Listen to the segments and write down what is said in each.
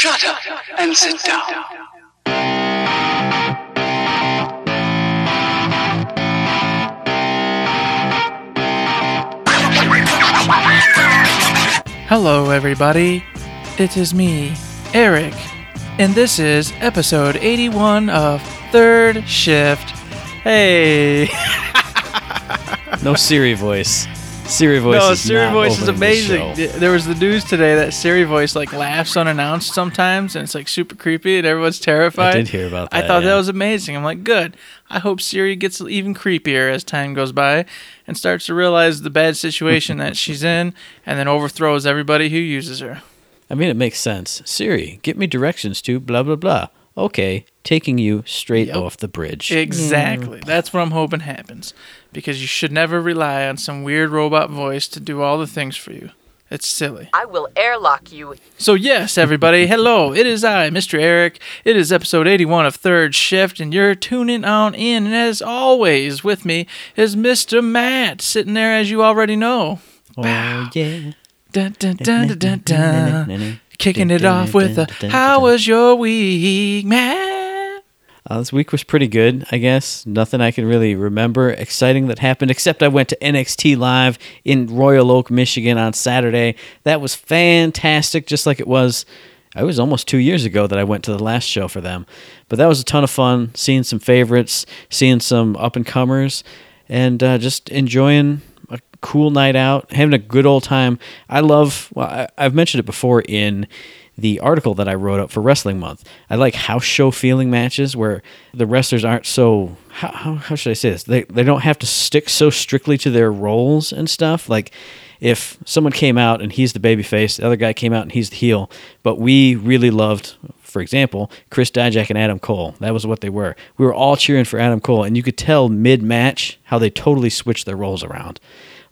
Shut up and sit down. Hello, everybody. It is me, Eric, and this is episode 81 of Third Shift. Hey! No Siri voice. Siri voice. no, is Siri voice is over in this amazing. show. There was the news today that Siri voice like laughs unannounced sometimes, and it's like super creepy, and everyone's terrified. I did hear about that. I thought yeah. that was amazing. I'm like, good. I hope Siri gets even creepier as time goes by and starts to realize the bad situation that she's in, and then overthrows everybody who uses her. I mean, it makes sense. Siri, get me directions to blah blah blah. Okay, taking you straight Yep. off the bridge. Exactly. That's what I'm hoping happens. Because you should never rely on some weird robot voice to do all the things for you. It's silly. I will airlock you. So, yes, everybody, hello. It is I, Mr. Eric. It is episode 81 of Third Shift, and you're tuning on in. And as always, with me is Mr. Matt, sitting there as you already know. oh yeah. Dun, dun, dun, dun, dun, dun. Kicking it off with a How was your week, man? Uh, this week was pretty good, I guess. Nothing I can really remember exciting that happened, except I went to NXT Live in Royal Oak, Michigan on Saturday. That was fantastic, just like it was. I was almost two years ago that I went to the last show for them. But that was a ton of fun, seeing some favorites, seeing some up and comers, and uh, just enjoying a cool night out, having a good old time. I love, well, I, I've mentioned it before in the article that I wrote up for Wrestling Month. I like house show feeling matches where the wrestlers aren't so how, how, how should I say this? They they don't have to stick so strictly to their roles and stuff. Like if someone came out and he's the baby face, the other guy came out and he's the heel, but we really loved for example, Chris Dijak and Adam Cole. That was what they were. We were all cheering for Adam Cole, and you could tell mid match how they totally switched their roles around.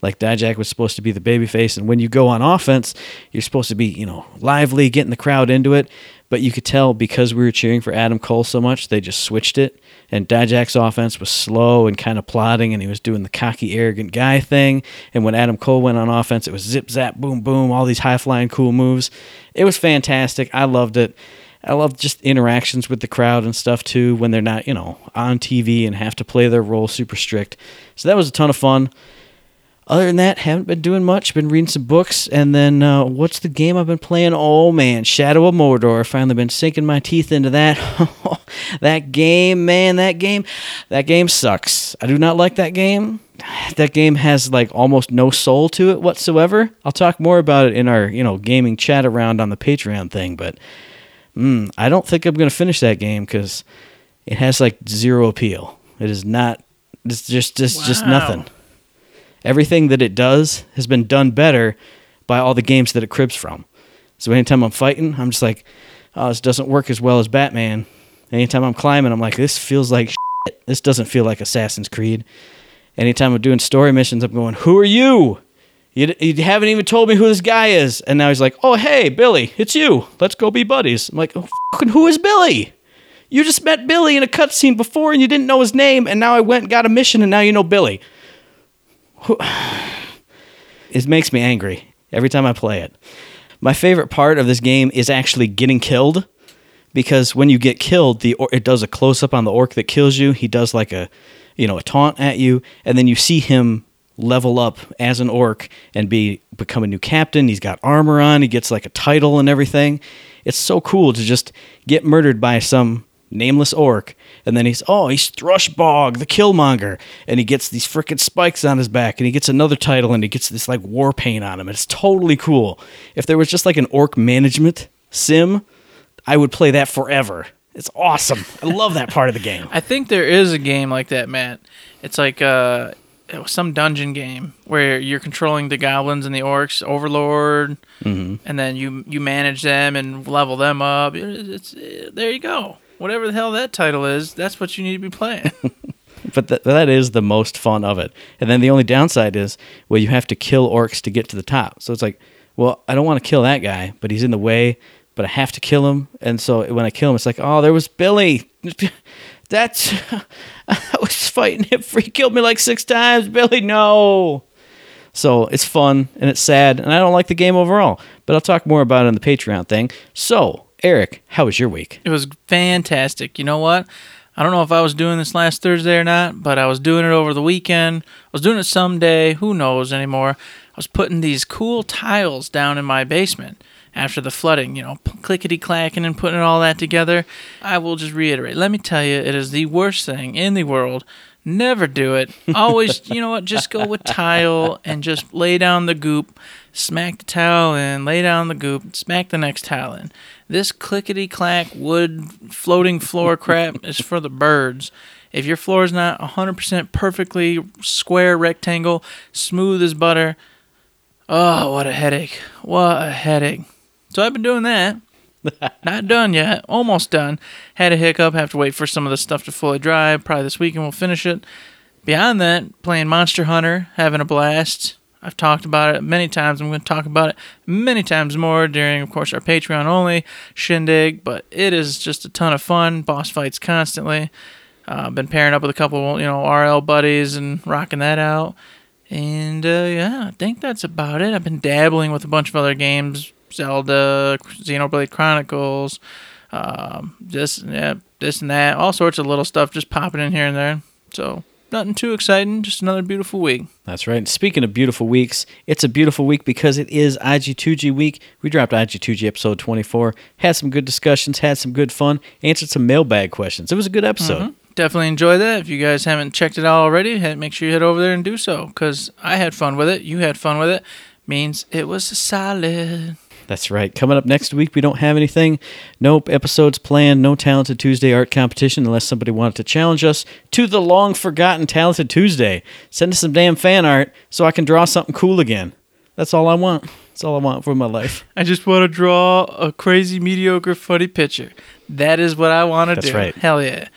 Like Dijak was supposed to be the babyface, and when you go on offense, you're supposed to be, you know, lively, getting the crowd into it. But you could tell because we were cheering for Adam Cole so much, they just switched it. And Dijak's offense was slow and kind of plodding, and he was doing the cocky, arrogant guy thing. And when Adam Cole went on offense, it was zip, zap, boom, boom, all these high flying, cool moves. It was fantastic. I loved it. I love just interactions with the crowd and stuff too when they're not, you know, on TV and have to play their role super strict. So that was a ton of fun. Other than that, haven't been doing much. Been reading some books, and then uh, what's the game I've been playing? Oh man, Shadow of Mordor. Finally been sinking my teeth into that. that game, man, that game, that game sucks. I do not like that game. That game has like almost no soul to it whatsoever. I'll talk more about it in our you know gaming chat around on the Patreon thing, but mm, I don't think I'm gonna finish that game because it has like zero appeal. It is not. It's just just just nothing everything that it does has been done better by all the games that it cribs from. So anytime I'm fighting, I'm just like, oh, this doesn't work as well as Batman. Anytime I'm climbing, I'm like, this feels like shit. This doesn't feel like Assassin's Creed. Anytime I'm doing story missions, I'm going, who are you? You, you haven't even told me who this guy is. And now he's like, oh, hey, Billy, it's you. Let's go be buddies. I'm like, oh, who is Billy? You just met Billy in a cutscene before and you didn't know his name, and now I went and got a mission and now you know Billy it makes me angry every time I play it. My favorite part of this game is actually getting killed because when you get killed, the or- it does a close up on the orc that kills you. He does like a you know a taunt at you, and then you see him level up as an orc and be become a new captain. He's got armor on. He gets like a title and everything. It's so cool to just get murdered by some nameless orc, and then he's oh he's Thrushbog the Killmonger, and he gets these freaking spikes on his back, and he gets another title, and he gets this like war paint on him. It's totally cool. If there was just like an orc management sim, I would play that forever. It's awesome. I love that part of the game. I think there is a game like that, Matt. It's like uh, it was some dungeon game where you're controlling the goblins and the orcs, Overlord, Mm-hmm. and then you you manage them and level them up. It's, it's there you go. Whatever the hell that title is, that's what you need to be playing. But th- that is the most fun of it. And then the only downside is, well, you have to kill orcs to get to the top. So it's like, well, I don't want to kill that guy, but he's in the way, but I have to kill him. And so when I kill him, it's like, oh, there was Billy. That's, I was fighting him. He killed me like six times. Billy, no. So it's fun and it's sad, and I don't like the game overall. But I'll talk more about it on the Patreon thing. So Eric, how was your week? It was fantastic. You know what? I don't know if I was doing this last Thursday or not, but I was doing it over the weekend. I was doing it someday. Who knows anymore? I was putting these cool tiles down in my basement after the flooding, you know, clickety clacking and putting all that together. I will just reiterate. Let me tell you, it is the worst thing in the world. Never do it. Always, you know what? Just go with tile and just lay down the goop, smack the towel in, lay down the goop, smack the next tile in. This clickety clack wood floating floor crap is for the birds. If your floor is not 100% perfectly square rectangle, smooth as butter, oh, what a headache. What a headache. So I've been doing that. Not done yet. Almost done. Had a hiccup. Have to wait for some of the stuff to fully dry. Probably this weekend we'll finish it. Beyond that, playing Monster Hunter, having a blast. I've talked about it many times. I'm going to talk about it many times more during, of course, our Patreon only shindig. But it is just a ton of fun. Boss fights constantly. Uh, been pairing up with a couple, you know, RL buddies and rocking that out. And uh, yeah, I think that's about it. I've been dabbling with a bunch of other games, Zelda, Xenoblade Chronicles, um, this, yeah, this and that, all sorts of little stuff just popping in here and there. So nothing too exciting, just another beautiful week. That's right. And speaking of beautiful weeks, it's a beautiful week because it is IG2G week. We dropped IG2G episode 24, had some good discussions, had some good fun, answered some mailbag questions. It was a good episode. Mm-hmm. Definitely enjoy that. If you guys haven't checked it out already, make sure you head over there and do so because I had fun with it. You had fun with it. Means it was solid. That's right. Coming up next week, we don't have anything. Nope, episodes planned. No Talented Tuesday art competition unless somebody wanted to challenge us to the long forgotten Talented Tuesday. Send us some damn fan art so I can draw something cool again. That's all I want. That's all I want for my life. I just want to draw a crazy, mediocre, funny picture. That is what I want to That's do. right. Hell yeah.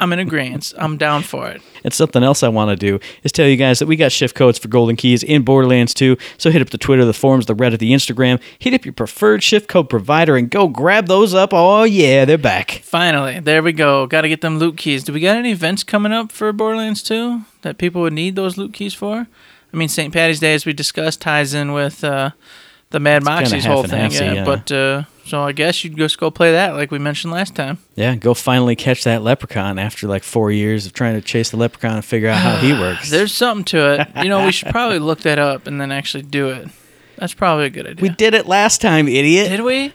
I'm in agreement. I'm down for it. And something else I want to do is tell you guys that we got shift codes for Golden Keys in Borderlands 2. So hit up the Twitter, the forums, the Reddit, the Instagram. Hit up your preferred shift code provider and go grab those up. Oh, yeah, they're back. Finally, there we go. Got to get them loot keys. Do we got any events coming up for Borderlands 2 that people would need those loot keys for? I mean, St. Patty's Day, as we discussed, ties in with uh, the Mad kinda Moxxi's whole thing. half-y, yeah, yeah. But uh, so I guess you'd just go play that, like we mentioned last time. Yeah, go finally catch that leprechaun after like four years of trying to chase the leprechaun and figure out how he works. There's something to it. You know, we should probably look that up and then actually do it. That's probably a good idea. we did it last time, idiot. Did we?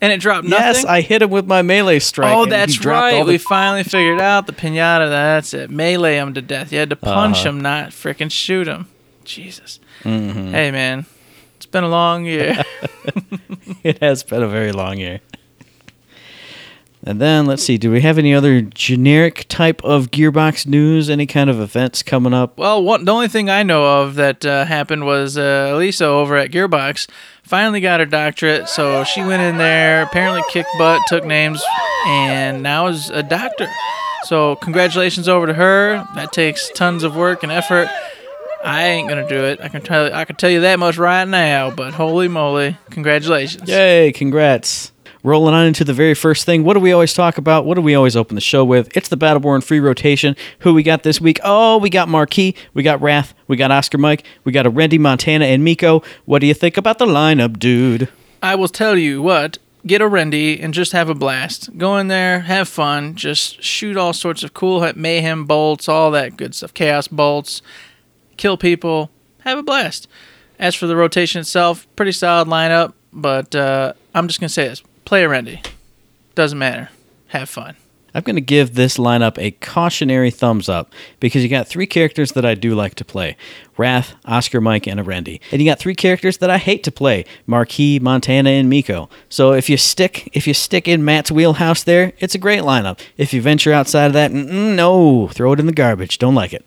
And it dropped nothing. Yes, I hit him with my melee strike. Oh, that's right. the- We finally figured out the pinata. That's it. Melee him to death. You had to punch Uh-huh. him, not freaking shoot him. Jesus. Mm-hmm. Hey, man. It's been a long year. it has been a very long year. And then let's see, do we have any other generic type of Gearbox news? Any kind of events coming up? well, one, the only thing I know of that uh, happened was uh, Elisa over at Gearbox finally got her doctorate. So she went in there, apparently kicked butt, took names, and now is a doctor. So congratulations over to her. That takes tons of work and effort. I ain't gonna do it. I can tell. I can tell you that much right now. But holy moly, congratulations! Yay, congrats. Rolling on into the very first thing. What do we always talk about? What do we always open the show with? It's the Battleborn free rotation. Who we got this week? Oh, we got Marquis, we got Rath, we got Oscar Mike, we got Orendi Montana and Miko. What do you think about the lineup, dude? I will tell you what. Get Orendi and just have a blast. Go in there, have fun, just shoot all sorts of cool mayhem bolts, all that good stuff, chaos bolts, kill people, have a blast. As for the rotation itself, pretty solid lineup, but uh, I'm just gonna say this: play Orendi. Doesn't matter. Have fun. I'm going to give this lineup a cautionary thumbs up because you got three characters that I do like to play Rath, Oscar Mike, and Orendi. And you got three characters that I hate to play Marquis, Montana, and Miko. So if you stick if you stick in Matt's wheelhouse there, it's a great lineup. If you venture outside of that, no, throw it in the garbage. Don't like it.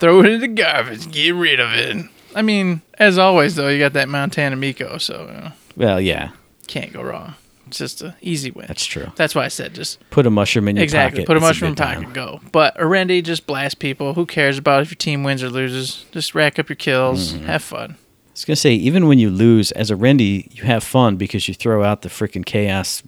Throw it in the garbage. Get rid of it. I mean, as always, though, you got that Montana Miko, so Well, yeah, can't go wrong. It's just an easy win. that's true. That's why I said just Put a mushroom in your exactly pocket. put a It's mushroom in good pocket, time. go. But Orendi just blast people. Who cares about if your team wins or loses? Just rack up your kills, Mm-hmm. have fun. I was gonna say, even when you lose as Orendi, you have fun because you throw out the freaking chaos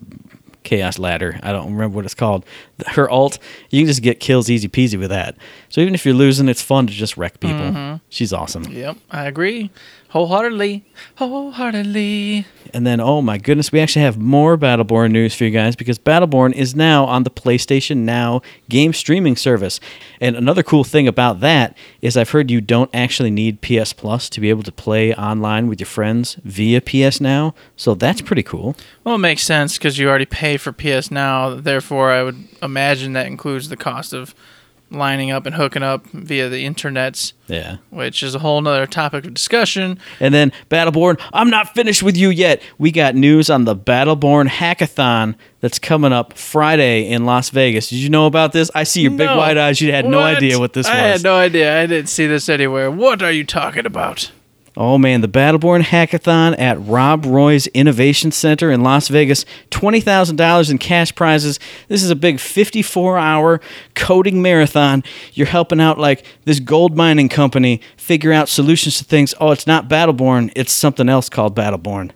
chaos ladder. I don't remember what it's called. Her alt, you can just get kills easy peasy with that. So even if you're losing, it's fun to just wreck people. Mm-hmm. She's awesome. Yep, I agree. Wholeheartedly, wholeheartedly. And then, oh my goodness, we actually have more Battleborn news for you guys because Battleborn is now on the PlayStation Now game streaming service. And another cool thing about that is I've heard you don't actually need PS Plus to be able to play online with your friends via PS Now. So that's pretty cool. Well, it makes sense because you already pay for PS Now. Therefore, I would imagine that includes the cost of lining up and hooking up via the internets, Yeah. which is a whole nother topic of discussion. And then Battleborn, I'm not finished with you yet. We got news on the Battleborn Hackathon that's coming up Friday in Las Vegas. Did you know about this? I see your big wide eyes. You had no idea what this I was. I had no idea. I didn't see this anywhere. What are you talking about? Oh man, the Battleborn Hackathon at Rob Roy's Innovation Center in Las Vegas. $20,000 in cash prizes. This is a big 54 hour coding marathon. You're helping out like this gold mining company figure out solutions to things. Oh, it's not Battleborn, it's something else called Battleborn.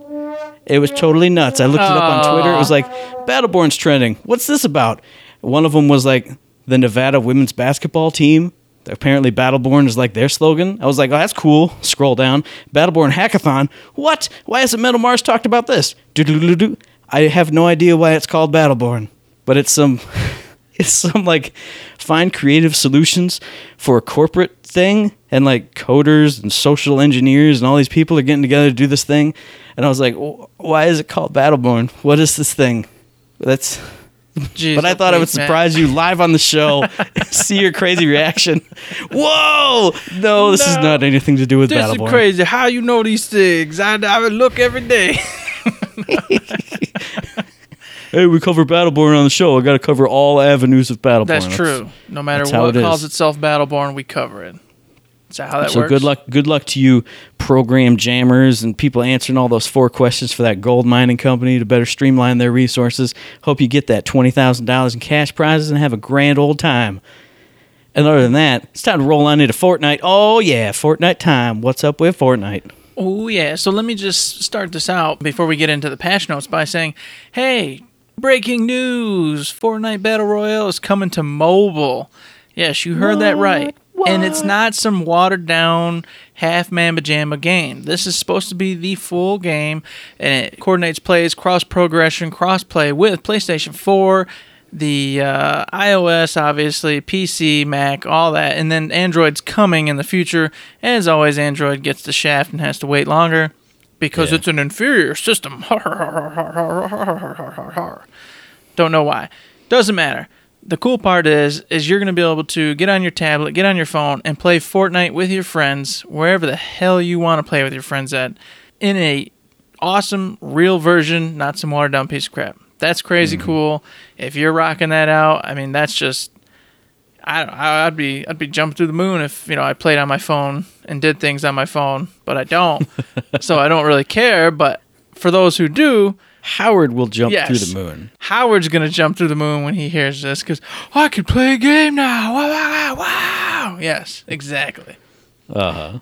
It was totally nuts. I looked it up on Twitter. It was like, Battleborn's trending. What's this about? One of them was like the Nevada women's basketball team. Apparently, Battleborn is like their slogan. I was like, oh, that's cool. Scroll down. Battleborn Hackathon. What? Why hasn't Metal Mars talked about this? Do-do-do-do. I have no idea why it's called Battleborn, but it's some, it's some like find creative solutions for a corporate thing, and like coders and social engineers and all these people are getting together to do this thing. And I was like, why is it called Battleborn? What is this thing? That's Jeez, but I thought I would man. surprise you live on the show, see your crazy reaction. Whoa! No, this is not anything to do with Battleborn. This is crazy. How you know these things? I, I would look every day. Hey, we cover Battleborn on the show. I got to cover all avenues of Battleborn. That's true. No matter that's what it calls is. itself Battleborn, we cover it. Is that how that So works? good luck, good luck to you, program jammers and people answering all those four questions for that gold mining company to better streamline their resources. Hope you get that twenty thousand dollars in cash prizes and have a grand old time. And other than that, it's time to roll on into Fortnite. Oh yeah, Fortnite time. What's up with Fortnite? Oh yeah. So let me just start this out before we get into the patch notes by saying, "Hey, breaking news! Fortnite Battle Royale is coming to mobile." Yes, you heard that right. And it's not some watered down half mamba jamma game. This is supposed to be the full game, and it coordinates plays, cross progression, cross play with PlayStation 4, the uh, iOS, obviously, PC, Mac, all that. And then Android's coming in the future. As always, Android gets the shaft and has to wait longer because Yeah. it's an inferior system. Don't know why. Doesn't matter. The cool part is is you're going to be able to get on your tablet, get on your phone and play Fortnite with your friends wherever the hell you want to play with your friends at in a awesome real version, not some watered down piece of crap. That's crazy mm-hmm. cool. If you're rocking that out, I mean that's just I don't I'd be I'd be jumping through the moon if you know I played on my phone and did things on my phone, but I don't. so I don't really care, but for those who do, Howard will jump Yes. through the moon. Howard's gonna jump through the moon when he hears this because I could play a game now. Wow, wow, wow, wow. Yes, exactly. Uh huh.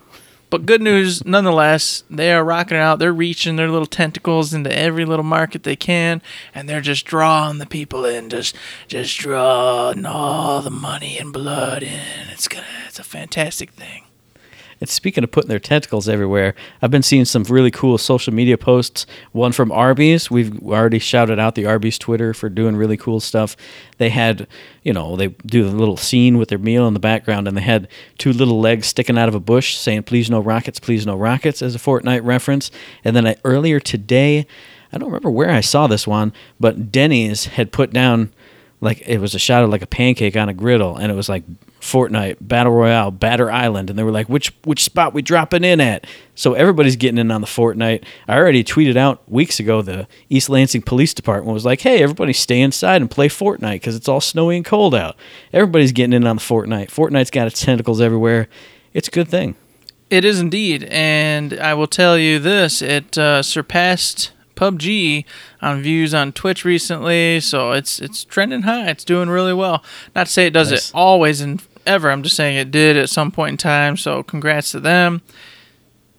But good news, nonetheless, they are rocking out. They're reaching their little tentacles into every little market they can, and they're just drawing the people in, just just drawing all the money and blood in. It's gonna, it's a fantastic thing. And speaking of putting their tentacles everywhere, I've been seeing some really cool social media posts. One from Arby's. We've already shouted out the Arby's Twitter for doing really cool stuff. They had, you know, they do the little scene with their meal in the background, and they had two little legs sticking out of a bush saying, Please no rockets, please no rockets, as a Fortnite reference. And then I, earlier today, I don't remember where I saw this one, but Denny's had put down like it was a shot of like a pancake on a griddle and it was like Fortnite Battle Royale Batter Island and they were like which which spot we dropping in at so everybody's getting in on the Fortnite I already tweeted out weeks ago the East Lansing Police Department was like hey everybody stay inside and play Fortnite because it's all snowy and cold out everybody's getting in on the Fortnite Fortnite's got its tentacles everywhere it's a good thing It is indeed, and I will tell you this: it uh, surpassed PUBG on views on Twitch recently, so it's it's trending high. It's doing really well. Not to say it does Nice. it always and ever. I'm just saying it did at some point in time. So congrats to them.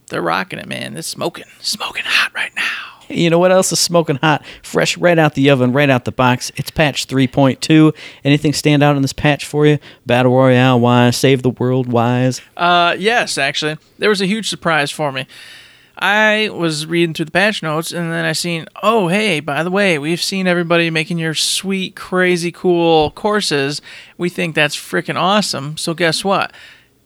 They're rocking it, man. It's smoking, smoking hot right now. You know what else is smoking hot? Fresh right out the oven, right out the box. It's patch 3.2. Anything stand out in this patch for you? Battle Royale wise, Save the World wise? Uh, yes, actually, there was a huge surprise for me. I was reading through the patch notes and then I seen, oh, hey, by the way, we've seen everybody making your sweet, crazy, cool courses. We think that's freaking awesome. So guess what?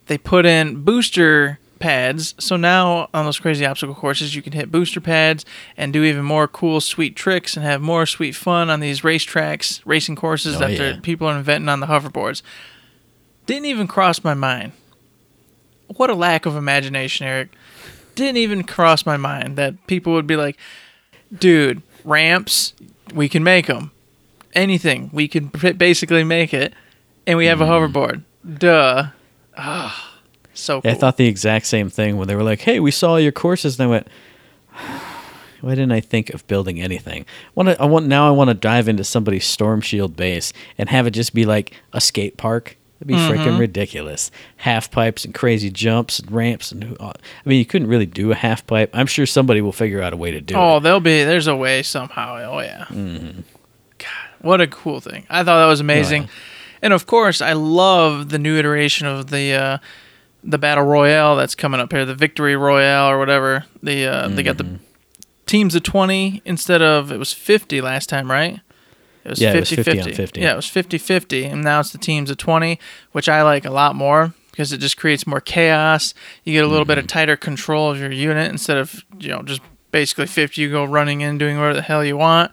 They put in booster pads. So now on those crazy obstacle courses, you can hit booster pads and do even more cool, sweet tricks and have more sweet fun on these racetracks, racing courses Oh, that yeah. people are inventing on the hoverboards. Didn't even cross my mind. What a lack of imagination, Eric. Didn't even cross my mind that people would be like, dude, ramps, we can make them. Anything, we can basically make it. And we have a hoverboard. Duh. Ah, so cool. Yeah, I thought the exact same thing when they were like, "Hey, we saw your courses," and I went, "Why didn't I think of building anything? Want to? I want now. I want to dive into somebody's storm shield base and have it just be like a skate park. That'd be freaking ridiculous. Half pipes and crazy jumps and ramps and uh, I mean, you couldn't really do a half pipe. I'm sure somebody will figure out a way to do Oh, it. Oh, there'll be there's a way somehow. Oh yeah. Mm-hmm. God, what a cool thing! I thought that was amazing, Oh, yeah. and of course, I love the new iteration of the uh, the battle royale that's coming up here, the victory royale or whatever. The uh, they got the Mm-hmm. teams of twenty instead of it was fifty last time, right? It was Yeah, it was 50 on 50. Yeah, it was 50-50, and now it's the teams of 20, which I like a lot more because it just creates more chaos. You get a little bit of mm-hmm. tighter control of your unit instead of, you know, just basically 50 you go running in doing whatever the hell you want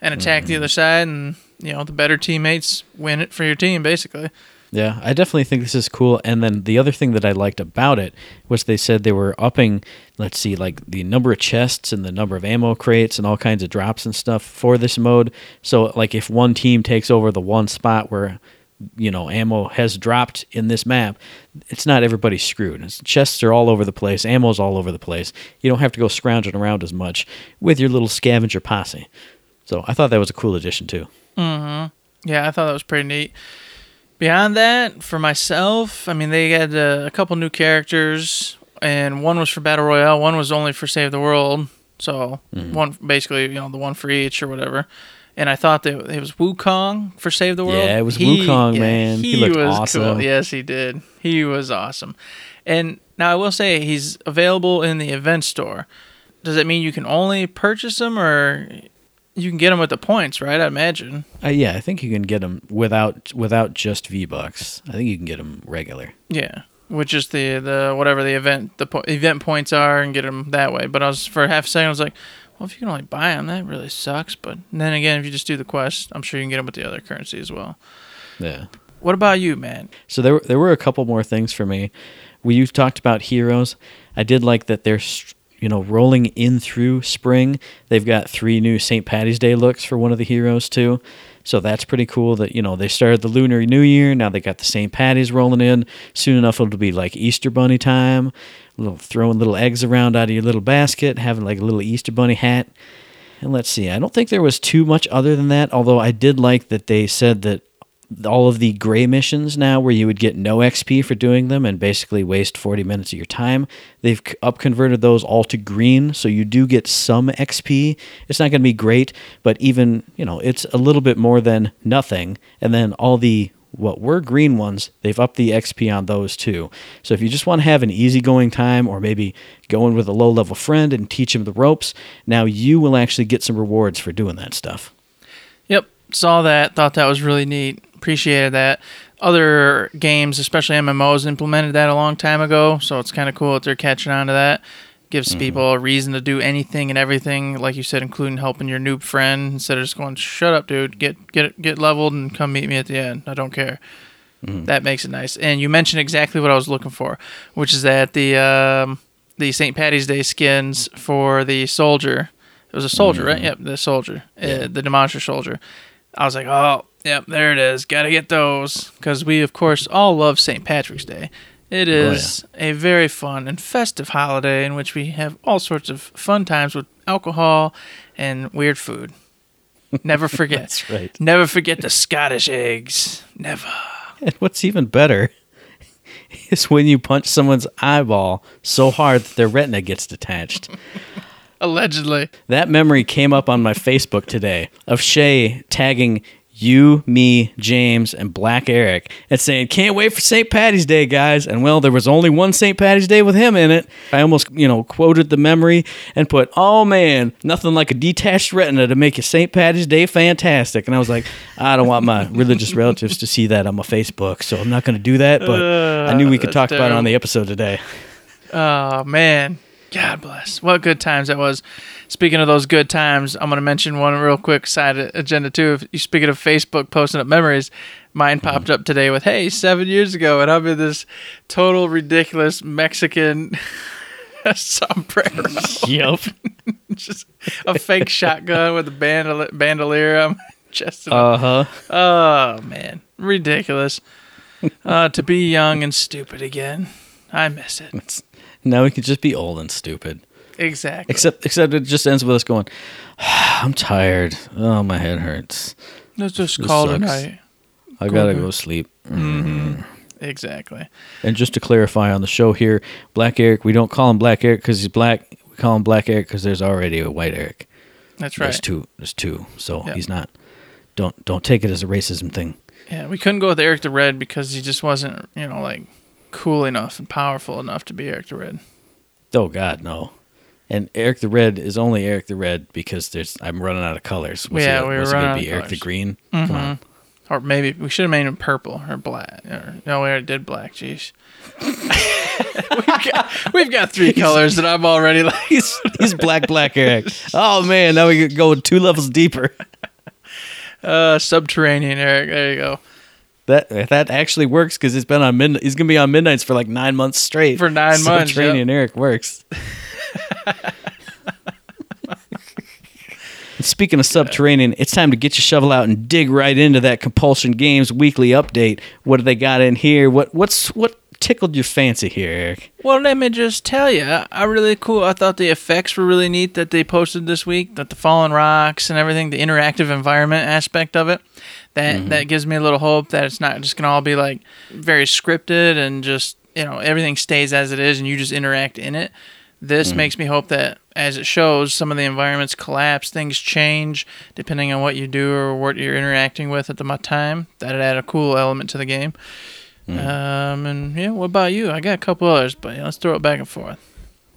and attack the mm-hmm. other side and, you know, the better teammates win it for your team basically. Yeah, I definitely think this is cool. And then the other thing that I liked about it was they said they were upping, let's see, like the number of chests and the number of ammo crates and all kinds of drops and stuff for this mode. So, like, if one team takes over the one spot where, you know, ammo has dropped in this map, it's not everybody screwed. It's, chests are all over the place, ammo's all over the place. You don't have to go scrounging around as much with your little scavenger posse. So, I thought that was a cool addition, too. Mhm. Yeah, I thought that was pretty neat. Beyond that, for myself, I mean, they had uh, a couple new characters, and one was for Battle Royale, one was only for Save the World. So, one basically, you know, the one for each or whatever. And I thought that it was Wukong for Save the World. Yeah, it was Wukong, man. He looked was awesome. Cool. Yes, he did. He was awesome. And now I will say he's available in the event store. Does that mean you can only purchase him, or you can get them with the points? Right, I imagine. Uh, yeah, I think you can get them without without just V Bucks. I think you can get them regular. Yeah, which is the the whatever the event the po- event points are and get them that way. But I was for half a second I was like, well, if you can only buy them, that really sucks. But then again, if you just do the quest, I'm sure you can get them with the other currency as well. Yeah. What about you, man? So there were- there were a couple more things for me. We you talked about heroes. I did like that they're you know rolling in through spring. They've got three new St. Patty's Day looks for one of the heroes too. So that's pretty cool that you know they started the Lunar New Year. Now they got the St. Patty's rolling in. Soon enough it'll be like Easter Bunny time. Little throwing little eggs around out of your little basket, having like a little Easter Bunny hat. And let's see, I don't think there was too much other than that, although I did like that they said that all of the gray missions now where you would get no XP for doing them and basically waste 40 minutes of your time, they've c- upconverted those all to green, so you do get some XP. It's not going to be great, but even, you know, it's a little bit more than nothing. And then all the what were green ones, they've upped the XP on those too. So if you just want to have an easygoing time or maybe go in with a low level friend and teach him the ropes, now you will actually get some rewards for doing that stuff. Yep, saw that. Thought that was really neat. Appreciated that. Other games, especially MMOs, implemented that a long time ago, so it's kind of cool that they're catching on to that. Gives people a reason to do anything and everything, like you said, including helping your noob friend instead of just going, "Shut up, dude! Get get get leveled and come meet me at the end." I don't care. That makes it nice. And you mentioned exactly what I was looking for, which is that the um, the St. Patty's Day skins for the soldier. It was a soldier, right? Yep, the soldier, uh, the demonstrator soldier. I was like, oh, yep, there it is. Got to get those because we, of course, all love St. Patrick's Day. It oh, is a very fun and festive holiday in which we have all sorts of fun times with alcohol and weird food. Never forget. That's right. Never forget the Scottish eggs. Never. And what's even better is when you punch someone's eyeball so hard that their retina gets detached. Allegedly. That memory came up on my Facebook today of Shay tagging you, me, James, and Black Eric, and saying, "Can't wait for St. Patty's Day, guys." And well, there was only one St. Patty's Day with him in it. I almost, you know, quoted the memory and put, "Oh man, nothing like a detached retina to make your St. Patty's Day fantastic." And I was like, I don't want my religious relatives to see that on my Facebook, so I'm not going to do that. But I knew we could talk about it on the episode today. Oh man, God bless. What good times that was. Speaking of those good times, I'm gonna mention one real quick side agenda too. If you speaking of Facebook posting up memories, mine popped up today with "Hey, seven years ago," and I'm in this total ridiculous Mexican sombrero, Yep. just a fake shotgun with a bandol- bandolier on my chest. and Uh huh. Oh man, ridiculous. Uh, to be young and stupid again. I miss it. Now we could just be old and stupid. Exactly. Except, except it just ends with us going, "I'm tired. Oh, my head hurts. Let's just This call it a night. I Go gotta go sleep." Mm-hmm. Exactly. And just to clarify on the show here, Black Eric, we don't call him Black Eric because he's black. We call him Black Eric because there's already a White Eric. That's right. There's two. There's two. So Yeah. he's not. Don't don't take it as a racism thing. Yeah, we couldn't go with Eric the Red because he just wasn't, you know, like cool enough and powerful enough to be Eric the Red. Oh God, no. And Eric the Red is only Eric the Red because there's I'm running out of colors. Was Yeah, he, we were was running gonna be Eric the colors. Green? Come on. Or maybe we should have made him purple or black. Or, no, we already did black. Jeez. we've, got, we've got three colors, and I'm already like, He's he's Black Black Eric. Oh man, now we could go two levels deeper. uh, subterranean Eric. There you go. That that actually works because it's been on midnight. He's gonna be on midnights for like nine months straight. For nine months, yep. Subterranean Eric works. Speaking of subterranean, it's time to get your shovel out and dig right into that Compulsion Games weekly update. What do they got in here? What what's what tickled your fancy here, Eric? Well, let me just tell you, I, I really cool. I thought the effects were really neat that they posted this week. That the fallen rocks and everything, the interactive environment aspect of it, that that mm-hmm. gives me a little hope that it's not just gonna all be like very scripted and just you know everything stays as it is and you just interact in it. This mm. makes me hope that as it shows, some of the environments collapse, things change depending on what you do or what you're interacting with at the time. That'd add a cool element to the game. Mm. Um, and yeah, what about you? I got a couple others, but yeah, let's throw it back and forth.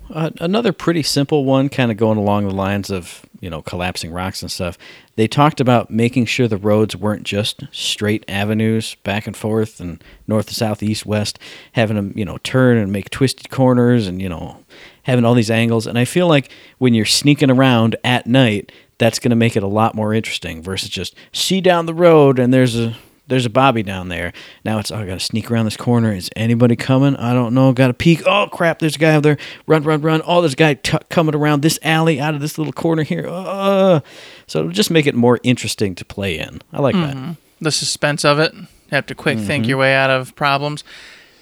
Uh, another pretty simple one, kind of going along the lines of you know collapsing rocks and stuff. They talked about making sure the roads weren't just straight avenues back and forth and north to south, east west, having them you know turn and make twisted corners and you know having all these angles. And I feel like when you're sneaking around at night, that's going to make it a lot more interesting versus just see down the road and there's a there's a Bobby down there. Now it's, oh, I got to sneak around this corner. Is anybody coming? I don't know. Got to peek. Oh, crap. There's a guy over there. Run, run, run. Oh, there's a guy t- coming around this alley out of this little corner here. Uh, so it'll just make it more interesting to play in. I like that. The suspense of it. You have to quick think your way out of problems,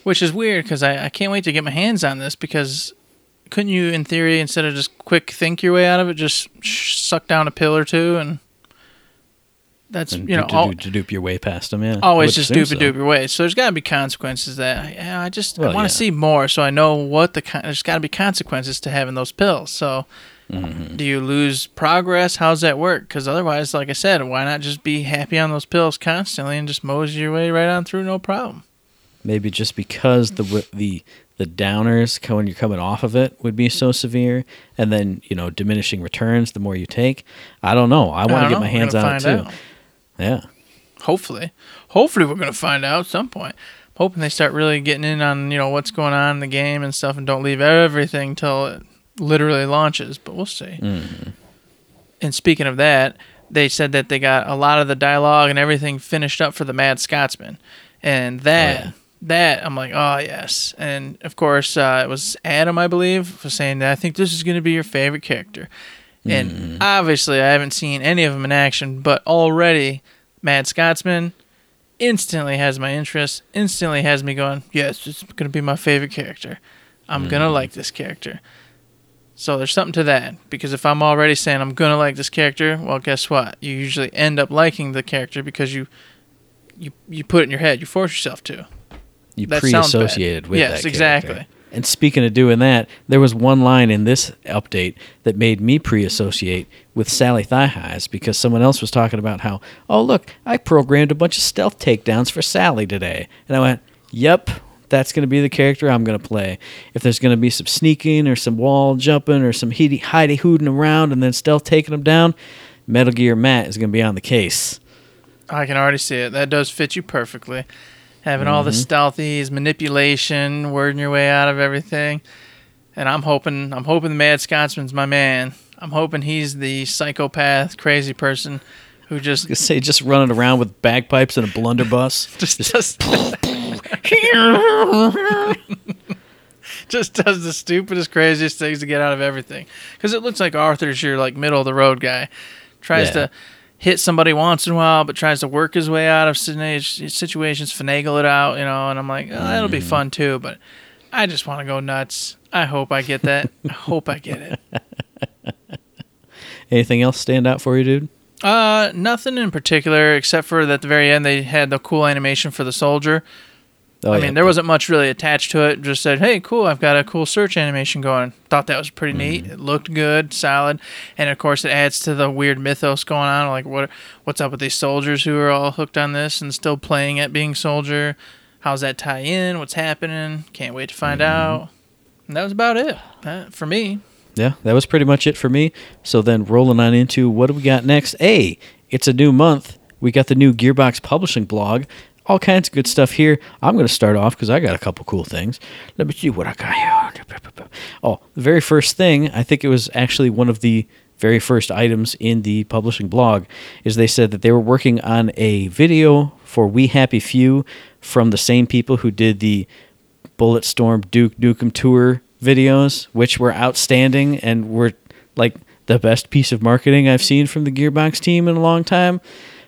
which is weird because I, I can't wait to get my hands on this because couldn't you, in theory, instead of just quick think your way out of it, just sh- suck down a pill or two and that's, And you know, to, all, to dupe your way past them, yeah. always I just dupe and so. dupe your way. So there's got to be consequences that yeah, I just I Well, want yeah. to see more, so I know what the con- there's got to be consequences to having those pills. So Mm-hmm. do you lose progress? How's that work? Because otherwise, like I said, why not just be happy on those pills constantly and just mosey your way right on through, no problem. Maybe just because the the the downers when you're coming off of it would be so severe, and then you know diminishing returns the more you take. I don't know. I want to get know. my hands on it too. out. Yeah. Hopefully, hopefully we're gonna find out at some point. Hoping they start really getting in on you know what's going on in the game and stuff, and don't leave everything till it literally launches. But we'll see. And speaking of that, they said that they got a lot of the dialogue and everything finished up for the Mad Scotsman, and that yeah. that I'm like, oh yes. And of course, uh, it was Adam, I believe, was saying that I think this is going to be your favorite character. And mm. obviously, I haven't seen any of them in action, but already, Mad Scotsman instantly has my interest. Instantly has me going, yes, it's going to be my favorite character. I'm gonna mm. like this character. So there's something to that because if I'm already saying I'm gonna like this character, well, guess what? You usually end up liking the character because you you you put it in your head. You force yourself to. You That pre-associated with yes, exactly. character. And speaking of doing that, there was one line in this update that made me pre-associate with Sally Thigh Highs because someone else was talking about how, oh look, I programmed a bunch of stealth takedowns for Sally today, and I went, yep. That's going to be the character I'm going to play. If there's going to be some sneaking or some wall jumping or some hidey hooting around and then stealth taking them down, Metal Gear Matt is going to be on the case. I can already see it. That does fit you perfectly. Having all the mm-hmm. stealthies, manipulation, wording your way out of everything. And I'm hoping I'm hoping the Mad Scotsman's my man. I'm hoping he's the psychopath, crazy person who just Just say just running around with bagpipes and a blunderbuss. just does just does the stupidest, craziest things to get out of everything. Because it looks like Arthur's your like middle of the road guy. Tries Yeah. to hit somebody once in a while, but tries to work his way out of situations, finagle it out, you know. And I'm like, oh, that'll be fun too. But I just want to go nuts. I hope I get that. I hope I get it. Anything else stand out for you, dude? Uh, nothing in particular except for that at the very end they had the cool animation for the soldier. Oh, I yeah. mean, there wasn't much really attached to it. Just said, "Hey, cool! I've got a cool search animation going." Thought that was pretty neat. It looked good, solid, and of course, it adds to the weird mythos going on. Like, what what's up with these soldiers who are all hooked on this and still playing at being soldier? How's that tie in? What's happening? Can't wait to find out. And that was about it uh, for me. Yeah, that was pretty much it for me. So then rolling on into what do we got next? A, it's a new month. We got the new Gearbox Publishing blog. All kinds of good stuff here. I'm going to start off because I got a couple cool things. Let me see what I got here. Oh, the very first thing, I think it was actually one of the very first items in the publishing blog, is they said that they were working on a video for We Happy Few from the same people who did the Bulletstorm Duke Nukem Tour videos, which were outstanding and were like the best piece of marketing I've seen from the Gearbox team in a long time.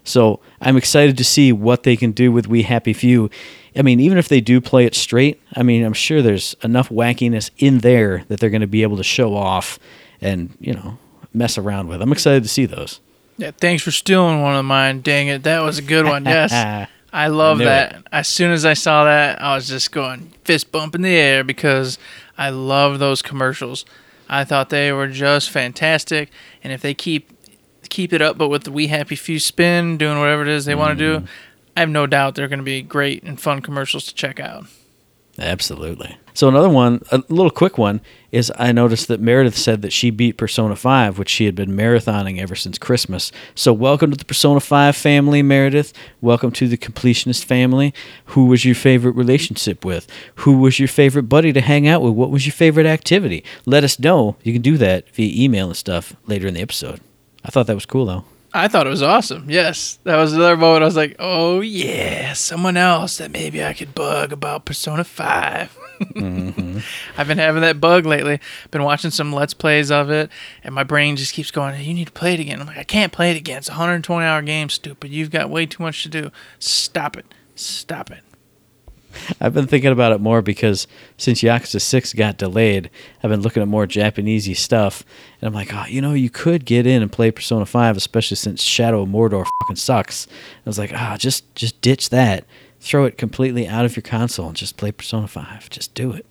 So I'm excited to see what they can do with We Happy Few. I mean, even if they do play it straight, I mean, I'm sure there's enough wackiness in there that they're going to be able to show off and, you know, mess around with. I'm excited to see those. Yeah, thanks for stealing one of mine. Dang it, that was a good one. Yes. I love knew that. As soon as I saw that, I was just going fist bump in the air because I love those commercials. I thought they were just fantastic, and if they keep keep it up, but with the We Happy Few spin, doing whatever it is they want to do, I have no doubt they're going to be great and fun commercials to check out. Absolutely. So another one, a little quick one, is I noticed that Meredith said that she beat Persona 5, which she had been marathoning ever since Christmas. So welcome to the Persona 5 family, Meredith. Welcome to the completionist family. Who was your favorite relationship with? Who was your favorite buddy to hang out with? What was your favorite activity? Let us know. You can do that via email and stuff later in the episode. I thought that was cool though. I thought it was awesome. Yes, that was another moment. I was like, "Oh yeah, someone else that maybe I could bug about Persona 5 mm-hmm. I've been having that bug lately. Been watching some Let's Plays of it, and my brain just keeps going. You need to play it again. I'm like, I can't play it again. It's a 120 hour game. Stupid. You've got way too much to do. Stop it. Stop it. I've been thinking about it more because since Yakuza 6 got delayed, I've been looking at more Japanesey stuff. And I'm like, oh, you know, you could get in and play Persona 5, especially since Shadow of Mordor fucking sucks. I was like, ah, just just ditch that. Throw it completely out of your console and just play Persona 5. Just do it.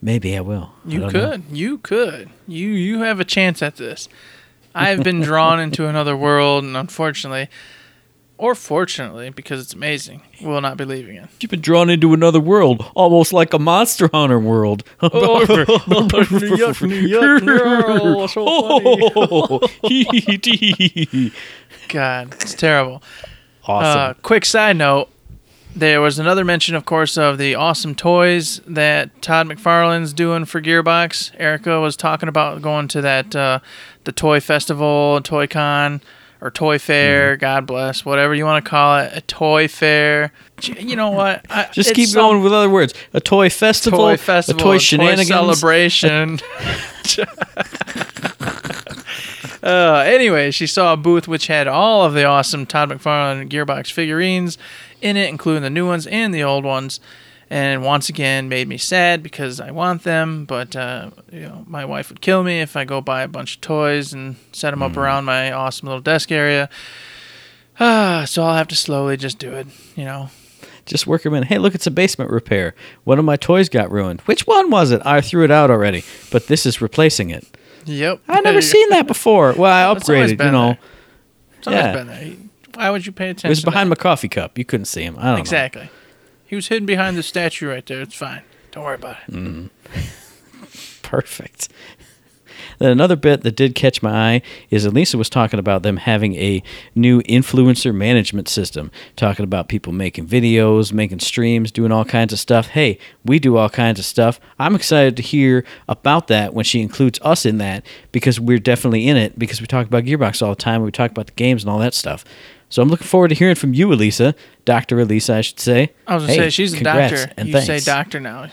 Maybe I will. You know. could. You could. You you have a chance at this. I've been drawn into another world, and unfortunately, or fortunately, because it's amazing, we'll not be leaving it. You've been drawn into another world, almost like a Monster Hunter world. oh God, it's terrible. awesome. Uh, quick side note: there was another mention, of course, of the awesome toys that Todd McFarlane's doing for Gearbox. Erica was talking about going to that uh, the toy festival, Toy Con, or Toy Fair. God bless, whatever you want to call it, a toy fair. You know what? I, Just keep some going with other words. A toy festival, A Toy festival, a toy shenanigans, celebration. uh, anyway, she saw a booth which had all of the awesome Todd McFarlane Gearbox figurines in it, including the new ones and the old ones. And once again, made me sad because I want them, but uh, you know, my wife would kill me if I go buy a bunch of toys and set them up around my awesome little desk area. Ah, so I'll have to slowly just do it, you know. Just work them in. Hey, look, it's a basement repair. One of my toys got ruined. Which one was it? I threw it out already, but this is replacing it. Yep. I've never seen that before. Well, I upgraded, you know. there. It's Yeah. been there. Why would you pay attention? It was behind my coffee cup. You couldn't see him. I don't know. Exactly. He was hidden behind the statue right there. It's fine. Don't worry about it. know. Mm-hmm. Perfect. Then another bit that did catch my eye is Elisa was talking about them having a new influencer management system, talking about people making videos, making streams, doing all kinds of stuff. Hey, we do all kinds of stuff. I'm excited to hear about that when she includes us in that because we're definitely in it because we talk about Gearbox all the time. We talk about the games and all that stuff. So I'm looking forward to hearing from you, Elisa, Dr. Elisa, I should say. I was gonna Hey, say she's a doctor. and You thanks. say doctor now,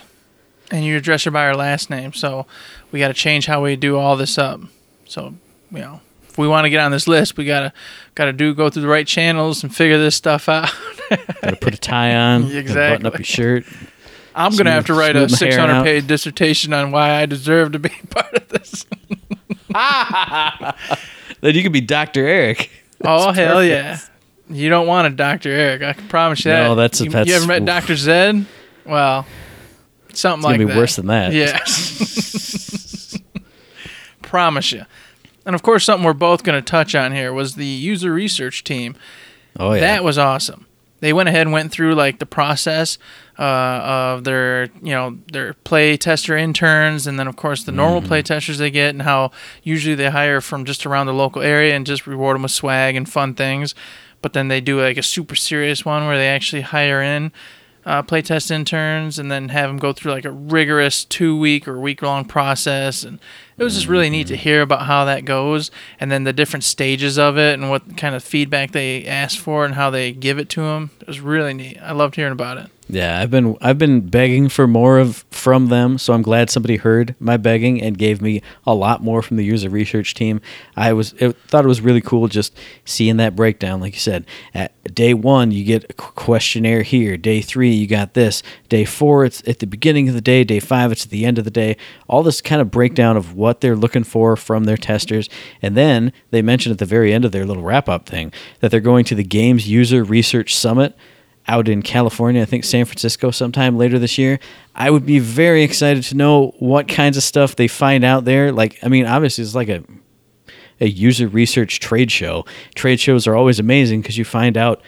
and you address her by her last name. So we got to change how we do all this up. So you know, if we want to get on this list, we gotta gotta do go through the right channels and figure this stuff out. Gotta put a tie on, gotta button up your shirt. I'm gonna have to write a smooth my hair 600 out. page dissertation on why I deserve to be part of this. Then you could be Dr. Eric. oh hell perfect. yeah! You don't want a Dr. Eric. I can promise you that. No, that's- you, that's- you ever met. Dr. Zed? Well, something It's like gonna be that. worse than that. Yes. Promise you. And of course, something we're both going to touch on here was the user research team. Oh yeah. That was awesome. They went ahead and went through like the process uh, of their, you know, their play tester interns, and then of course the normal play testers they get, and how usually they hire from just around the local area and just reward them with swag and fun things. But then they do like a super serious one where they actually hire in uh, playtest interns and then have them go through like a rigorous two week or week long process. And it was just really neat to hear about how that goes and then the different stages of it and what kind of feedback they ask for and how they give it to them. It was really neat. I loved hearing about it. Yeah, I've been I've been begging for more of from them, so I'm glad somebody heard my begging and gave me a lot more from the user research team. I was it, thought it was really cool just seeing that breakdown. Like you said, at day one you get a questionnaire here. Day three you got this. Day four it's at the beginning of the day. Day five it's at the end of the day. All this kind of breakdown of what they're looking for from their testers, and then they mentioned at the very end of their little wrap up thing that they're going to the Games User Research Summit out in California, I think San Francisco sometime later this year. I would be very excited to know what kinds of stuff they find out there. Like, I mean, obviously it's like a a user research trade show. Trade shows are always amazing because you find out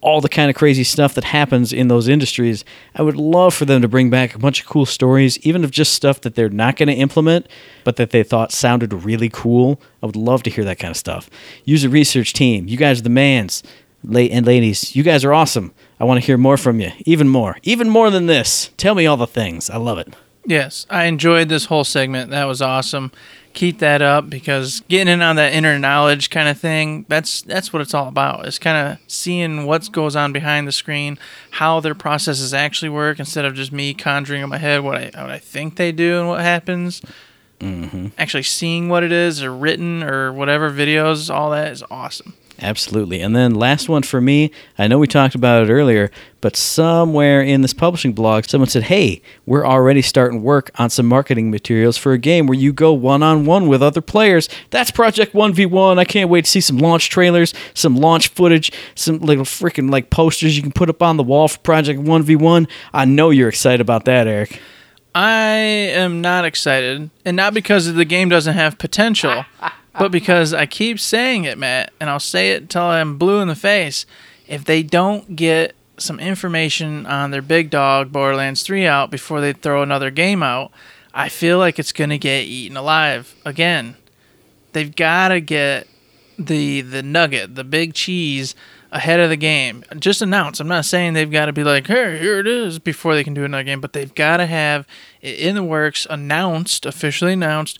all the kind of crazy stuff that happens in those industries. I would love for them to bring back a bunch of cool stories, even of just stuff that they're not going to implement, but that they thought sounded really cool. I would love to hear that kind of stuff. User research team, you guys are the mans. Late and ladies, you guys are awesome. I want to hear more from you, even more, even more than this. Tell me all the things. I love it. Yes, I enjoyed this whole segment. That was awesome. Keep that up because getting in on that inner knowledge kind of thing, that's that's what it's all about. It's kind of seeing what goes on behind the screen, how their processes actually work instead of just me conjuring in my head what I what I think they do and what happens. Mm-hmm. Actually seeing what it is or written or whatever videos, all that is awesome. Absolutely. And then last one for me, I know we talked about it earlier, but somewhere in this publishing blog, someone said, Hey, we're already starting work on some marketing materials for a game where you go one on one with other players. That's Project 1v1. I can't wait to see some launch trailers, some launch footage, some little freaking like posters you can put up on the wall for Project 1v1. I know you're excited about that, Eric. I am not excited, and not because the game doesn't have potential, but uh, because I keep saying it, Matt, and I'll say it until I'm blue in the face. If they don't get some information on their big dog Borderlands 3 out before they throw another game out, I feel like it's going to get eaten alive again. They've got to get the the nugget, the big cheese ahead of the game. Just announce. I'm not saying they've got to be like, "Hey, here it is" before they can do another game, but they've got to have it in the works, announced, officially announced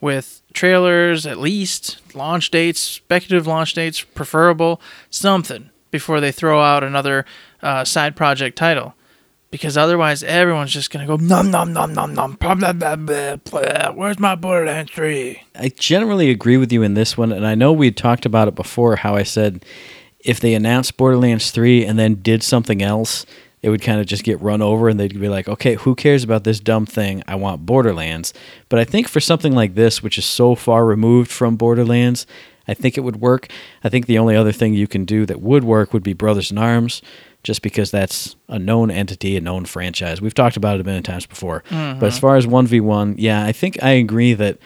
with trailers, at least launch dates, speculative launch dates, preferable, something before they throw out another uh, side project title. Because otherwise, everyone's just gonna go nom nom nom nom nom. Blah, blah, blah, blah, blah. Where's my Borderlands three? I generally agree with you in this one, and I know we talked about it before. How I said if they announced Borderlands three and then did something else, it would kind of just get run over, and they'd be like, "Okay, who cares about this dumb thing? I want Borderlands." But I think for something like this, which is so far removed from Borderlands, I think it would work. I think the only other thing you can do that would work would be Brothers in Arms. just because that's a known entity, a known franchise. We've talked about it a million times before. But as mm-hmm. far as 1v1, yeah, I think I agree that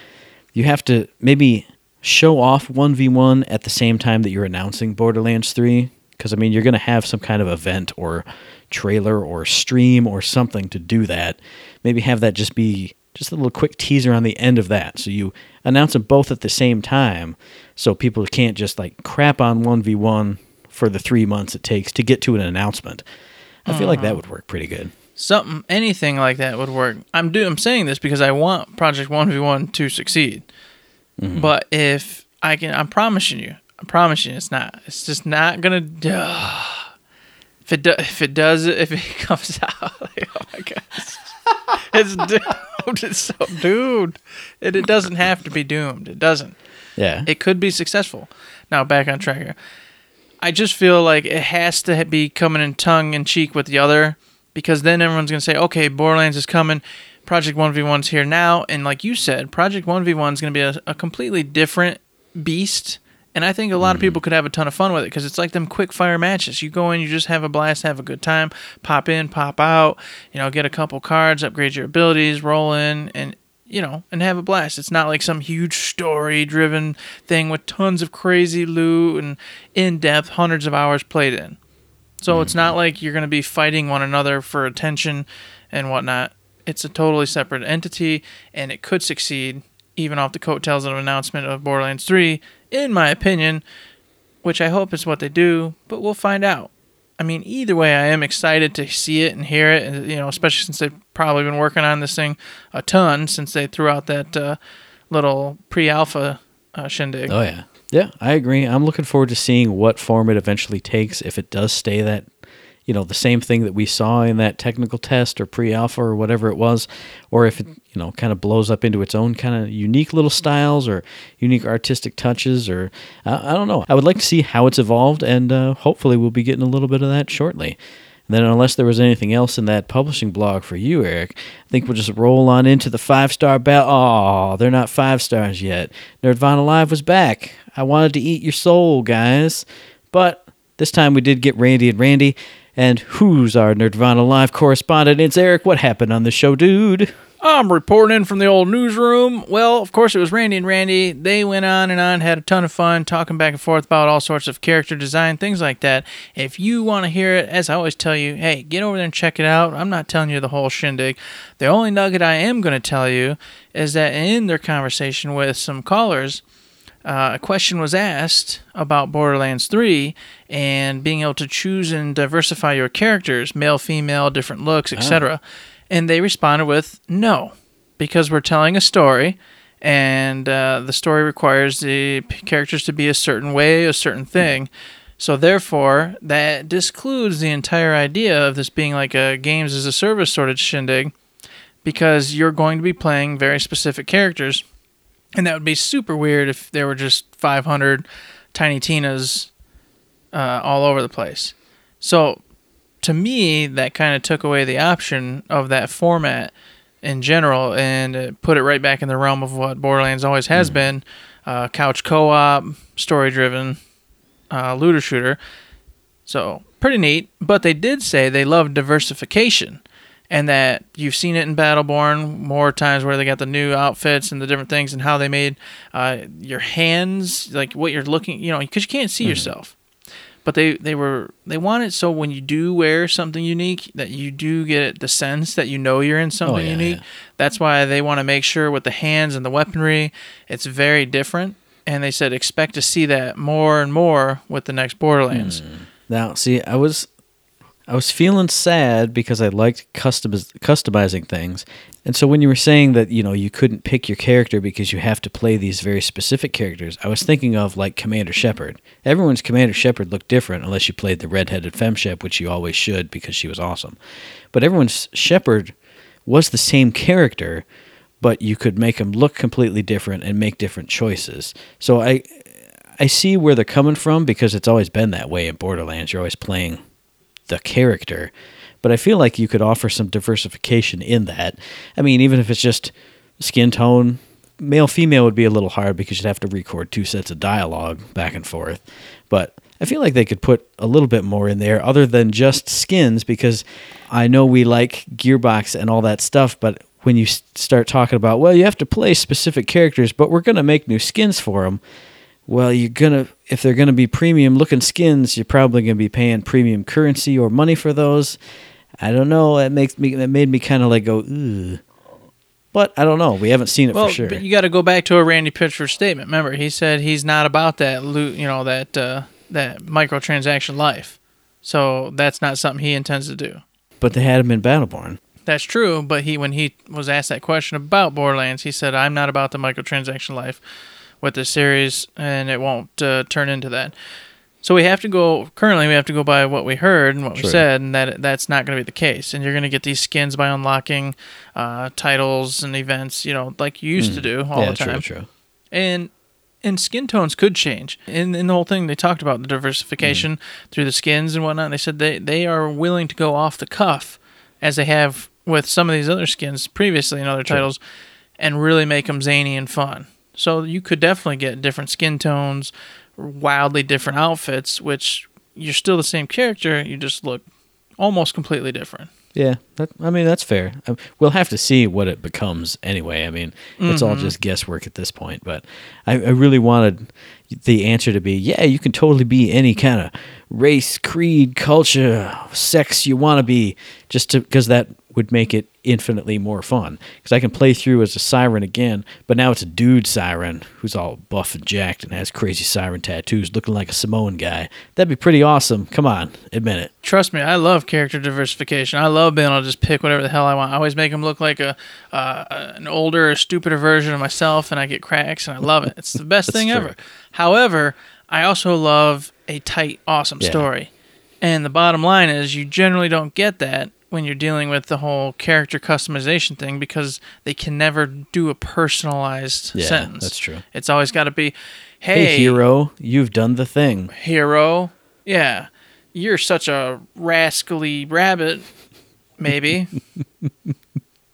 you have to maybe show off 1v1 at the same time that you're announcing Borderlands 3 because I mean you're going to have some kind of event or trailer or stream or something to do that. Maybe have that just be just a little quick teaser on the end of that. So you announce them both at the same time so people can't just like crap on 1v1 for the 3 months it takes to get to an announcement. I feel like that mm-hmm. would work pretty good. Something, anything like that would work. I'm do I'm saying this because I want Project One V One to succeed. Mm-hmm. But if I can, I'm promising you, I'm promising you, it's not. It's just not gonna. if it do, if it does, if it comes out, like, oh my god, it's doomed. It's so doomed. It, it doesn't have to be doomed. It doesn't. Yeah. It could be successful. Now back on track here. I just feel like it has to be coming in tongue in cheek with the other because then everyone's gonna say, okay, Borderlands is coming. Project One V One's here now, and like you said, Project One V One's gonna be a, a completely different beast. And I think a lot of people mm. could have a ton of fun with it because it's like them quick fire matches. You go in, you just have a blast, have a good time, pop in, pop out, you know, get a couple cards, upgrade your abilities, roll in, and you know, and have a blast. It's not like some huge story driven thing with tons of crazy loot and in depth, hundreds of hours played in. So it's not mm. like you're going to be fighting one another for attention and whatnot. It's a totally separate entity, and it could succeed even off the coattails of an announcement of Borderlands 3, in my opinion, which I hope is what they do, but we'll find out. I mean, either way, I am excited to see it and hear it, you know, especially since they've probably been working on this thing a ton since they threw out that uh, little pre-alpha uh, shindig. Oh yeah. Yeah, I agree. I'm looking forward to seeing what form it eventually takes if it does stay that you know, the same thing that we saw in that technical test or pre-alpha or whatever it was or if it, you know, kind of blows up into its own kind of unique little styles or unique artistic touches or I, I don't know. I would like to see how it's evolved and uh, hopefully we'll be getting a little bit of that shortly. Then, unless there was anything else in that publishing blog for you, Eric, I think we'll just roll on into the five star bell. Oh, they're not five stars yet. Nerdvana Live was back. I wanted to eat your soul, guys. But this time we did get Randy and Randy. And who's our Nerdvana Live correspondent? It's Eric. What happened on the show, dude? I'm reporting from the old newsroom. Well, of course, it was Randy and Randy. They went on and on, had a ton of fun talking back and forth about all sorts of character design, things like that. If you want to hear it, as I always tell you, hey, get over there and check it out. I'm not telling you the whole shindig. The only nugget I am going to tell you is that in their conversation with some callers, uh, a question was asked about Borderlands 3 and being able to choose and diversify your characters, male, female, different looks, etc. And they responded with no, because we're telling a story, and uh, the story requires the characters to be a certain way, a certain thing. So therefore, that discludes the entire idea of this being like a games as a service sort of shindig, because you're going to be playing very specific characters, and that would be super weird if there were just 500 Tiny Tinas uh, all over the place. So to me, that kind of took away the option of that format in general and it put it right back in the realm of what Borderlands always has been uh, couch co op, story driven, uh, looter shooter. So pretty neat. But they did say they love diversification and that you've seen it in Battleborn more times where they got the new outfits and the different things and how they made uh, your hands like what you're looking, you know, because you can't see yourself. But they, they were they want it so when you do wear something unique that you do get the sense that you know you're in something yeah, unique. yeah. That's why they want to make sure with the hands and the weaponry, it's very different. And they said expect to see that more and more with the next Borderlands. Now, see, I was I was feeling sad because I liked customiz- customizing things. And so when you were saying that, you know, you couldn't pick your character because you have to play these very specific characters, I was thinking of like Commander Shepard. Everyone's Commander Shepard looked different unless you played the redheaded femshep, which you always should because she was awesome. But everyone's Shepard was the same character, but you could make him look completely different and make different choices. So I I see where they're coming from because it's always been that way in Borderlands. You're always playing the character. But I feel like you could offer some diversification in that. I mean, even if it's just skin tone, male female would be a little hard because you'd have to record two sets of dialogue back and forth. But I feel like they could put a little bit more in there other than just skins because I know we like Gearbox and all that stuff, but when you start talking about, well, you have to play specific characters, but we're going to make new skins for them. Well, you're going to, if they're going to be premium looking skins, you're probably going to be paying premium currency or money for those. I don't know. It makes me, that made me kind of like go, ooh. But I don't know. We haven't seen it Well, for sure. but you got to go back to a Randy Pitchford statement. Remember, he said he's not about that loot, you know, that uh, that microtransaction life. So that's not something he intends to do. but they had him in Battleborn. That's true, but he when he was asked that question about Borderlands, he said, "I'm not about the microtransaction life with this series, and it won't uh, turn into that." So we have to go. Currently, we have to go by what we heard and what we said, and that that's not going to be the case. And you're going to get these skins by unlocking uh, titles and events, you know, like you used to do all Mm. yeah, the time. true, true. and and skin tones could change. In in the whole thing, they talked about the diversification through the skins and whatnot. They said they they are willing to go off the cuff, as they have with some of these other skins previously in other titles, and really make them zany and fun. So you could definitely get different skin tones, wildly different outfits, which you're still the same character. You just look almost completely different. Yeah, that, I mean that's fair. Um, We'll have to see what it becomes anyway. I mean, it's all just guesswork at this point. But I, I really wanted the answer to be, yeah, you can totally be any kind of race, creed, culture, sex you want to be, just because that would make it infinitely more fun. Because I can play through as a siren again, but now it's a dude siren who's all buff and jacked and has crazy siren tattoos, looking like a Samoan guy. That'd be pretty awesome. Come on, admit it. Trust me, I love character diversification. I love being able to just pick whatever the hell I want. I always make them look like a uh, an older, stupider version of myself, and I get cracks, and I love it. It's the best thing true. ever. However, I also love a tight, awesome Yeah. story. And the bottom line is, you generally don't get that when you're dealing with the whole character customization thing because they can never do a personalized Yeah, sentence. that's true. It's always got to be, Hey, hey, hero, you've done the thing. hero. Yeah, you're such a rascally rabbit. Maybe.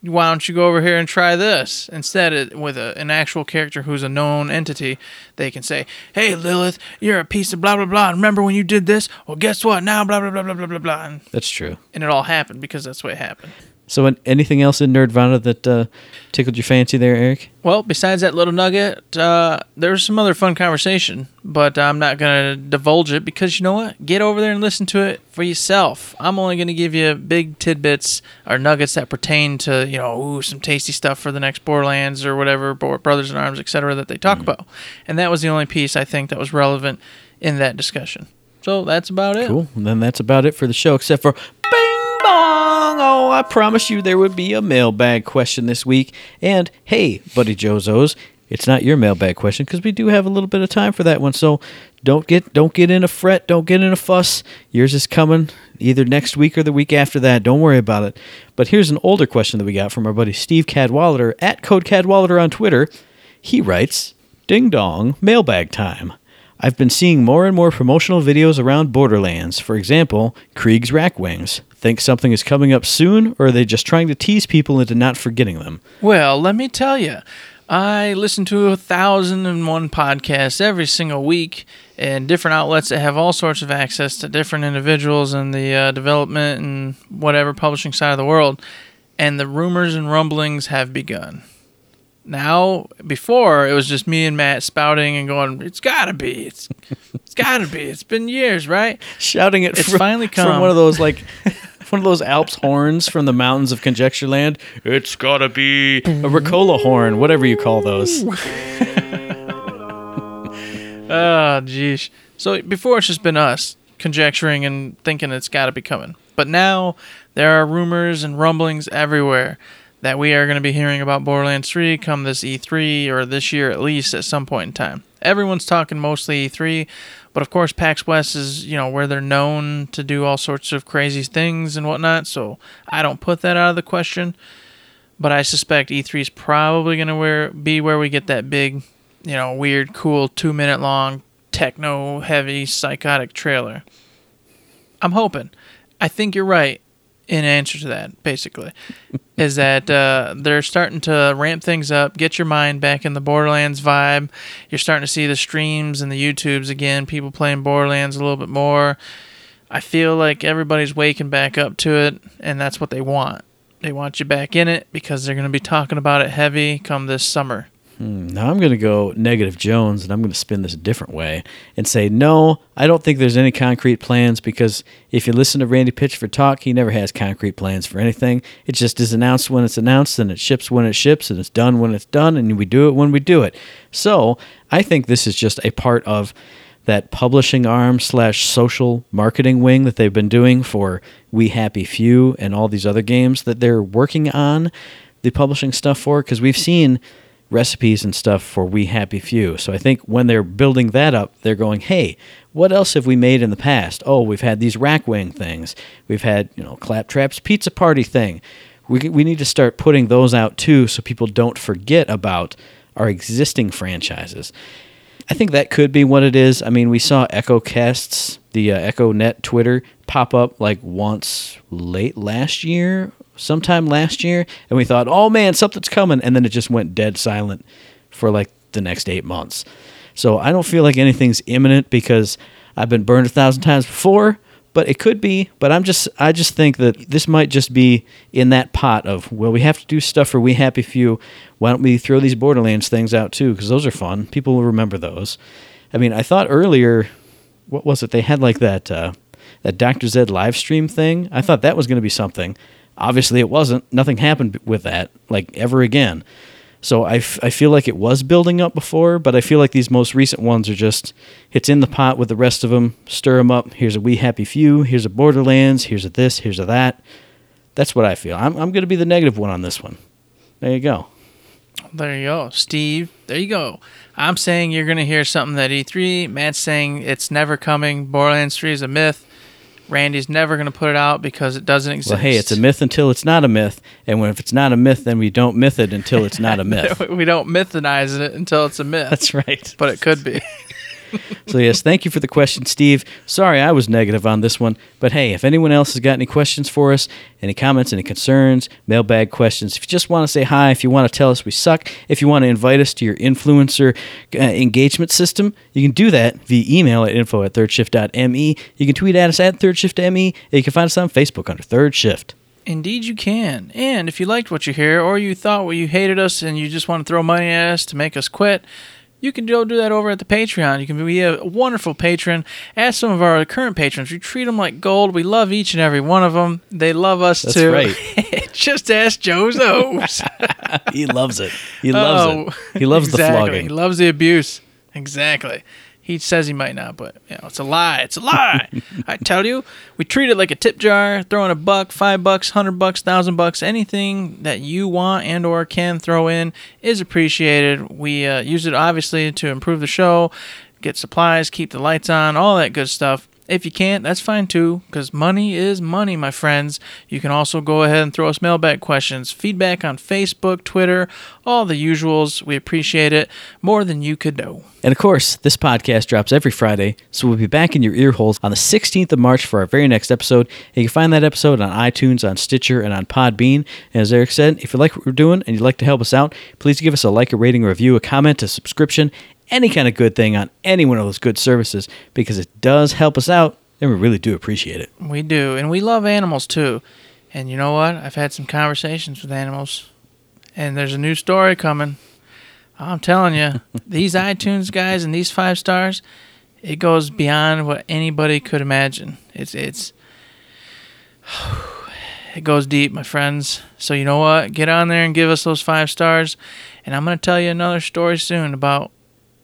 Why don't you go over here and try this instead? It, with a, an actual character who's a known entity, they can say, "Hey, Lilith, you're a piece of blah blah blah. And remember when you did this? Well, guess what? Now blah blah blah blah blah blah blah." And, That's true. and it all happened because that's what happened. So, anything else in Nerdvana that uh, tickled your fancy there, Eric? Well, besides that little nugget, uh, was some other fun conversation, but I'm not going to divulge it because you know what? Get over there and listen to it for yourself. I'm only going to give you big tidbits or nuggets that pertain to, you know, ooh, some tasty stuff for the next Borderlands or whatever, Brothers in Arms, etc., that they talk about. And that was the only piece I think that was relevant in that discussion. So that's about it. Cool. And then that's about it for the show, except for Bing Oh, I promised you there would be a mailbag question this week. And hey, buddy Jozos, it's not your mailbag question because we do have a little bit of time for that one. So don't get don't get in a fret, don't get in a fuss. Yours is coming either next week or the week after that. Don't worry about it. But here's an older question that we got from our buddy Steve Cadwallader at Code Cadwallader on Twitter. He writes, Ding dong, mailbag time. I've been seeing more and more promotional videos around Borderlands. For example, Krieg's Rakk Wings. Think something is coming up soon, or are they just trying to tease people into not forgetting them? Well, let me tell you, I listen to a thousand and one podcasts every single week, and different outlets that have all sorts of access to different individuals in the uh, development and whatever publishing side of the world, and the rumors and rumblings have begun. Now, before it was just me and Matt spouting and going, "It's gotta be, it's, it's gotta be. It's been years, right?" Shouting it It's from, finally from one of those like one of those Alps horns from the mountains of Conjectureland. It's gotta be a Ricola horn, whatever you call those. Ah, oh, geez. So before it's just been us conjecturing and thinking it's got to be coming. But now there are rumors and rumblings everywhere that we are going to be hearing about Borderlands 3 come this E3 or this year at least at some point in time. Everyone's talking mostly E3, but of course PAX West is, you know, where they're known to do all sorts of crazy things and whatnot, so I don't put that out of the question. But I suspect E3 is probably going to be where we get that big, you know, weird, cool, two minute long, techno heavy, psychotic trailer. I'm hoping. I think you're right. In answer to that, basically, is that uh, they're starting to ramp things up, get your mind back in the Borderlands vibe. You're starting to see the streams and the YouTubes again, people playing Borderlands a little bit more. I feel like everybody's waking back up to it, and that's what they want. They want you back in it because they're going to be talking about it heavy come this summer. Hmm, now I'm going to go negative Jones and I'm going to spin this a different way and say, no, I don't think there's any concrete plans because if you listen to Randy Pitchford talk, he never has concrete plans for anything. It just is announced when it's announced and it ships when it ships and it's done when it's done and we do it when we do it. So I think this is just a part of that publishing arm slash social marketing wing that they've been doing for We Happy Few and all these other games that they're working on the publishing stuff for because we've seen recipes and stuff for We Happy Few. So I think when they're building that up, they're going, hey, what else have we made in the past? Oh, we've had these rakk wing things. We've had, you know, Claptrap's pizza party thing. We, we need to start putting those out too so people don't forget about our existing franchises. I think that could be what it is. I mean, we saw Echo Casts, the uh, Echo Net Twitter pop up like once late last year, sometime last year, and we thought, oh man, something's coming, and then it just went dead silent for like the next eight months. So I don't feel like anything's imminent because I've been burned a thousand times before, but it could be. But I'm just, I just think that this might just be in that pot of, well, we have to do stuff for We Happy Few. Why don't we throw these Borderlands things out too? Because those are fun. People will remember those. I mean, I thought earlier, what was it? They had like that, uh, that Dr. Zed live stream thing. I thought that was going to be something. Obviously, it wasn't. Nothing happened with that, like ever again. So I, f- I feel like it was building up before, but I feel like these most recent ones are just it's in the pot with the rest of them. Stir them up. Here's a We Happy Few. Here's a Borderlands. Here's a this. Here's a that. That's what I feel. I'm, I'm going to be the negative one on this one. There you go. There you go, Steve. There you go. I'm saying you're going to hear something that E3. Matt's saying it's never coming. Borderlands 3 is a myth. Randy's never going to put it out because it doesn't exist. Well, hey, it's a myth until it's not a myth, and when if it's not a myth, then we don't myth it until it's not a myth. we don't mythonize it until it's a myth. That's right. But it could be. So yes, thank you for the question, Steve. Sorry I was negative on this one, but hey, if anyone else has got any questions for us, any comments, any concerns, mailbag questions, if you just want to say hi, if you want to tell us we suck, if you want to invite us to your influencer uh, engagement system, you can do that via email at info at thirdshift.me. You can tweet at us at thirdshift.me, and you can find us on Facebook under Third Shift. Indeed, you can. And if you liked what you hear, or you thought well, you hated us and you just want to throw money at us to make us quit, you can go do that over at the Patreon. You can be a wonderful patron. Ask some of our current patrons. We treat them like gold. We love each and every one of them. They love us That's too. right. Just ask Joe's Zobes. He loves it. He loves it. Oh, he loves the Oh, flogging. He loves the abuse. Exactly. He says he might not, but you know, it's a lie. It's a lie. I tell you, we treat it like a tip jar. Throw in a buck, five bucks, hundred bucks, thousand bucks, anything that you want and or can throw in is appreciated. We uh, use it obviously to improve the show, get supplies, keep the lights on, all that good stuff. If you can't, that's fine too, because money is money, my friends. You can also go ahead and throw us mailbag questions, feedback on Facebook, Twitter, all the usuals. We appreciate it more than you could know. And of course, this podcast drops every Friday, so we'll be back in your ear holes on the 16th of March for our very next episode. And you can find that episode on iTunes, on Stitcher, and on Podbean. And as Eric said, if you like what we're doing and you'd like to help us out, please give us a like, a rating, a review, a comment, a subscription, any kind of good thing on any one of those good services, because it does help us out, and we really do appreciate it. We do, and we love animals too. And you know what? I've had some conversations with animals, and there's a new story coming. I'm telling you, these iTunes guys and these five stars, it goes beyond what anybody could imagine. It's it's it goes deep, my friends. So you know what? Get on there and give us those five stars, and I'm gonna tell you another story soon about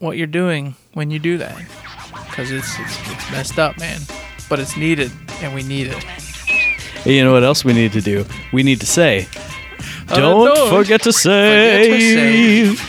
what you're doing when you do that, because it's, it's it's messed up, man. But it's needed, and we need it. Hey, you know what else we need to do? We need to say, Uh, don't, don't forget to forget to save.